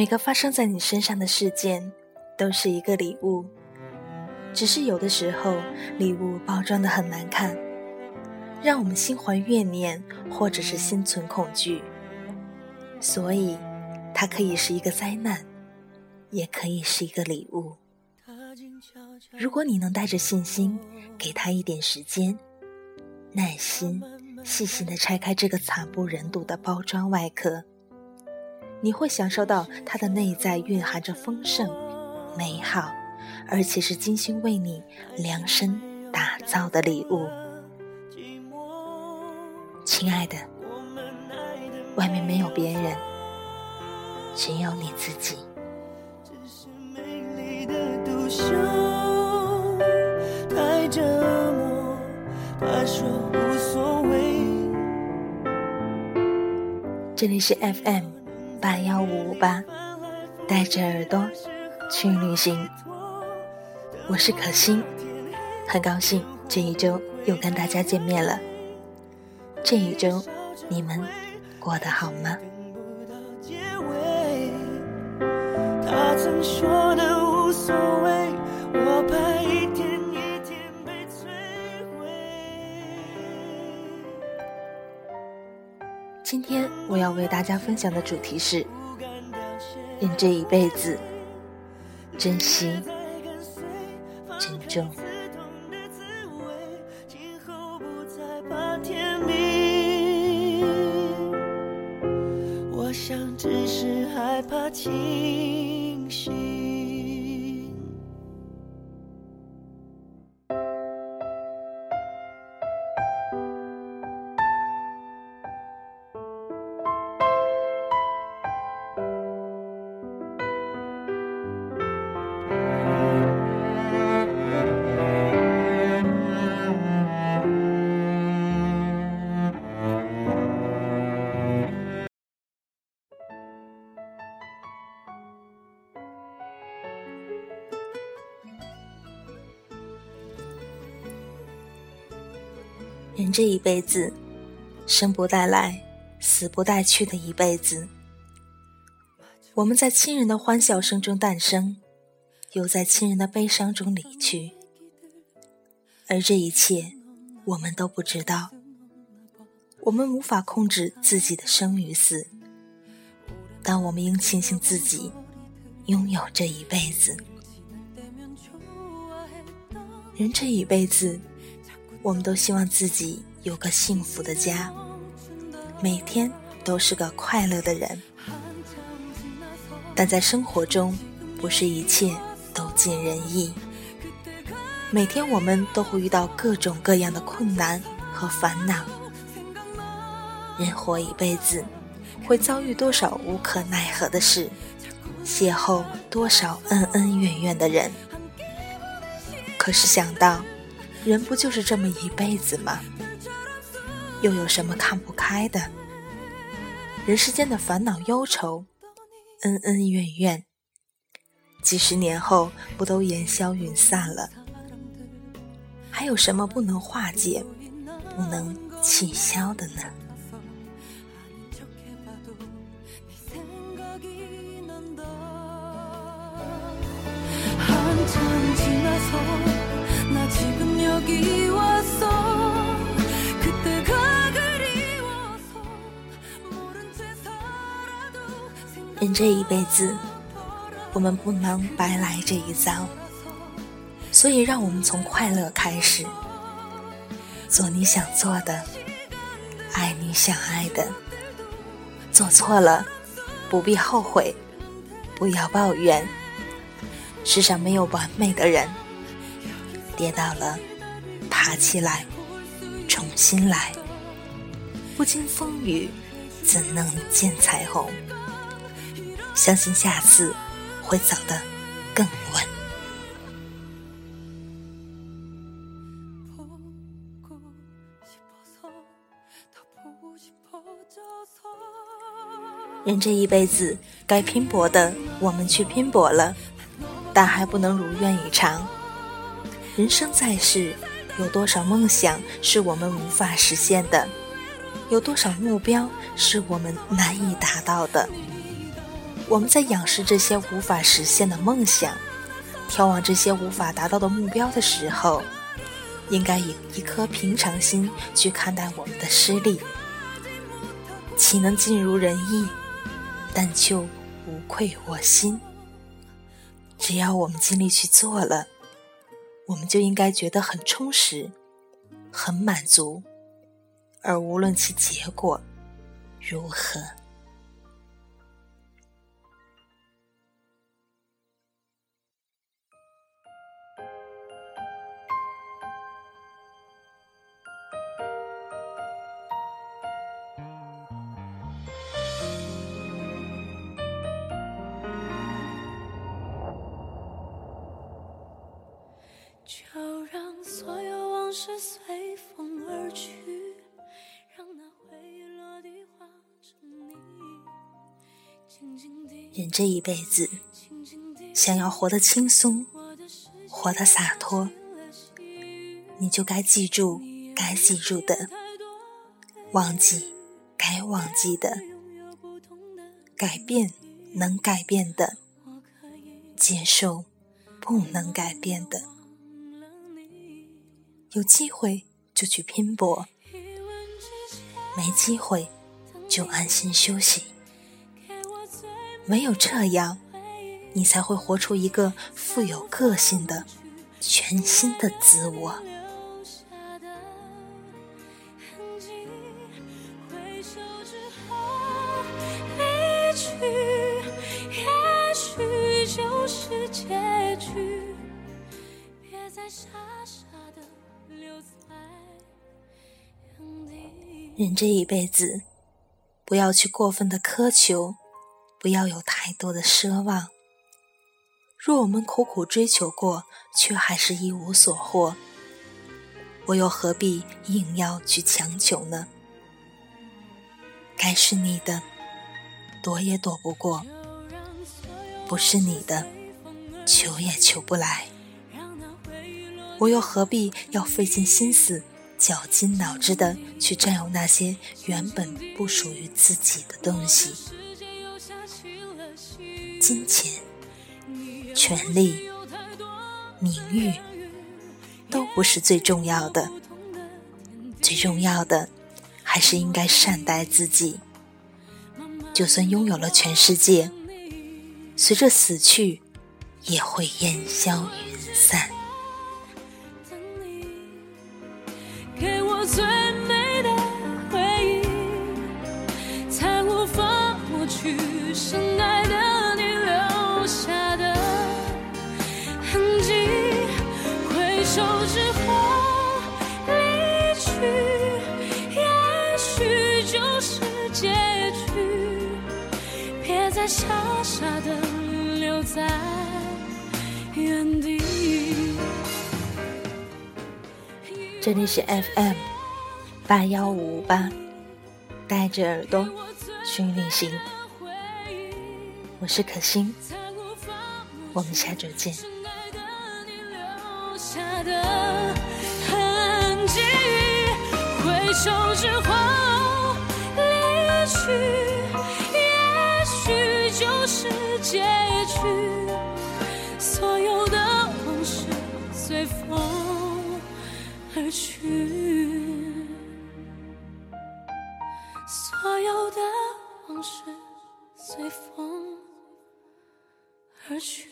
每个发生在你身上的事件，都是一个礼物。只是有的时候，礼物包装的很难看，让我们心怀怨念，或者是心存恐惧。所以，它可以是一个灾难，也可以是一个礼物。如果你能带着信心，给他一点时间，耐心、细心的拆开这个惨不忍睹的包装外壳。你会享受到它的内在蕴含着丰盛、美好，而且是精心为你量身打造的礼物。亲爱的，外面没有别人，只有你自己。这里是 FM。八幺五五八，带着耳朵去旅行。我是可心，很高兴这一周又跟大家见面了。这一周你们过得好吗？今天我要为大家分享的主题是：人这一辈子，珍惜、珍重。只是害怕清醒。人这一辈子，生不带来，死不带去的一辈子。我们在亲人的欢笑声中诞生，又在亲人的悲伤中离去。而这一切，我们都不知道。我们无法控制自己的生与死，但我们应庆幸自己拥有这一辈子。人这一辈子。我们都希望自己有个幸福的家，每天都是个快乐的人。但在生活中，不是一切都尽人意。每天我们都会遇到各种各样的困难和烦恼。人活一辈子，会遭遇多少无可奈何的事，邂逅多少恩恩怨怨的人。可是想到。人不就是这么一辈子吗？又有什么看不开的？人世间的烦恼忧愁，恩恩怨怨，几十年后不都烟消云散了？还有什么不能化解、不能气消的呢？人这一辈子，我们不能白来这一遭，所以让我们从快乐开始，做你想做的，爱你想爱的。做错了，不必后悔，不要抱怨。世上没有完美的人，跌倒了。爬起来，重新来。不经风雨，怎能见彩虹？相信下次会走得更稳。人这一辈子，该拼搏的我们去拼搏了，但还不能如愿以偿。人生在世。有多少梦想是我们无法实现的？有多少目标是我们难以达到的？我们在仰视这些无法实现的梦想，眺望这些无法达到的目标的时候，应该以一颗平常心去看待我们的失利。岂能尽如人意？但求无愧我心。只要我们尽力去做了，我们就应该觉得很充实、很满足，而无论其结果如何。人这一辈子，想要活得轻松，活得洒脱，你就该记住该记住的，忘记该忘记的，改变能改变的，接受不能改变的。有机会就去拼搏，没机会就安心休息。唯有这样，你才会活出一个富有个性的全新的自我。人这一辈子，不要去过分的苛求，不要有太多的奢望。若我们苦苦追求过，却还是一无所获，我又何必硬要去强求呢？该是你的，躲也躲不过；不是你的，求也求不来。我又何必要费尽心思？绞尽脑汁的去占有那些原本不属于自己的东西，金钱、权力、名誉都不是最重要的，最重要的还是应该善待自己。就算拥有了全世界，随着死去也会烟消云散。最美的回忆，才无法抹去结局。别再傻傻的留在原地。这里是 FM。八幺五五八，带着耳朵去旅行。我是可心，我们下周见。回首之后离去，也许就是结局。所有的往事随风而去。所有的往事随风而去。